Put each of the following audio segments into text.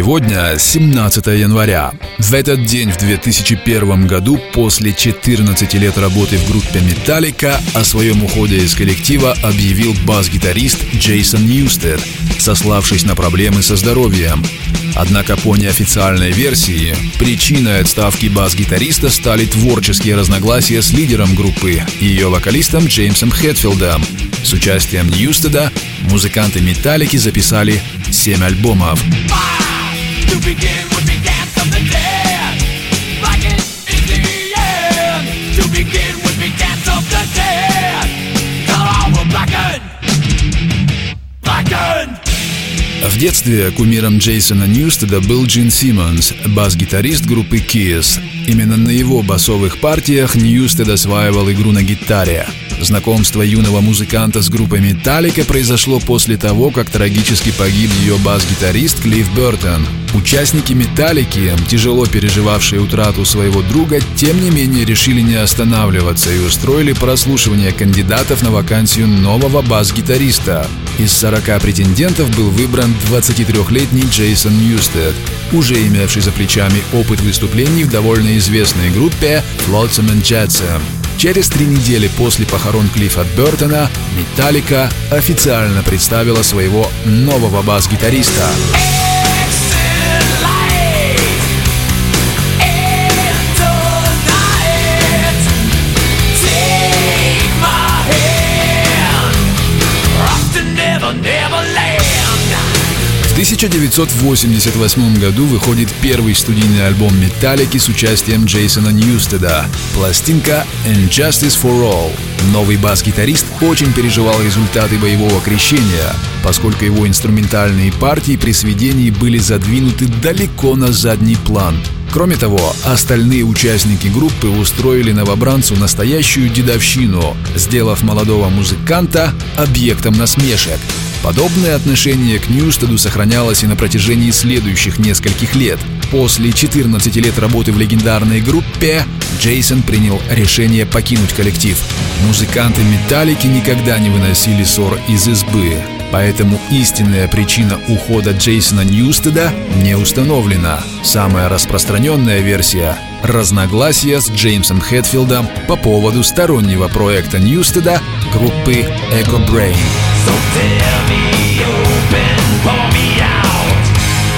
Сегодня 17 января. В этот день в 2001 году, после 14 лет работы в группе Металлика, о своем уходе из коллектива объявил бас-гитарист Джейсон Ньюстед, сославшись на проблемы со здоровьем. Однако по неофициальной версии, причиной отставки бас-гитариста стали творческие разногласия с лидером группы и ее вокалистом Джеймсом Хэтфилдом. С участием Ньюстеда музыканты Металлики записали 7 альбомов. To В детстве кумиром Джейсона Ньюстеда был Джин Симмонс, бас-гитарист группы Kiss. Именно на его басовых партиях Ньюстед осваивал игру на гитаре. Знакомство юного музыканта с группой Металлика произошло после того, как трагически погиб ее бас-гитарист Клифф Бертон. Участники Металлики, тяжело переживавшие утрату своего друга, тем не менее решили не останавливаться и устроили прослушивание кандидатов на вакансию нового бас-гитариста. Из 40 претендентов был выбран 23-летний Джейсон Ньюстед, уже имевший за плечами опыт выступлений в довольно известной группе Flotsam and Jetsam. Через три недели после похорон Клиффа Бертона Металлика официально представила своего нового бас-гитариста. Light. В 1988 году выходит первый студийный альбом Металлики с участием Джейсона Ньюстеда. Пластинка «Injustice for All». Новый бас-гитарист очень переживал результаты боевого крещения, поскольку его инструментальные партии при сведении были задвинуты далеко на задний план. Кроме того, остальные участники группы устроили новобранцу настоящую дедовщину, сделав молодого музыканта объектом насмешек. Подобное отношение к Ньюстеду сохранялось и на протяжении следующих нескольких лет. После 14 лет работы в легендарной группе Джейсон принял решение покинуть коллектив. Музыканты Металлики никогда не выносили сор из избы, поэтому истинная причина ухода Джейсона Ньюстеда не установлена. Самая распространенная версия – разногласия с Джеймсом Хэтфилдом по поводу стороннего проекта Ньюстеда группы Echo Brain. So tell me open, pour me out.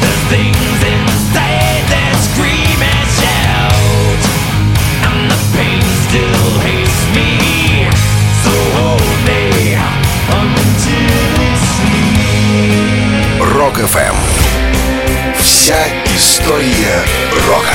There's things inside that scream and shout. And the pain still hates me. So hold me until it's sleep. Рок-ФМ Вся история рока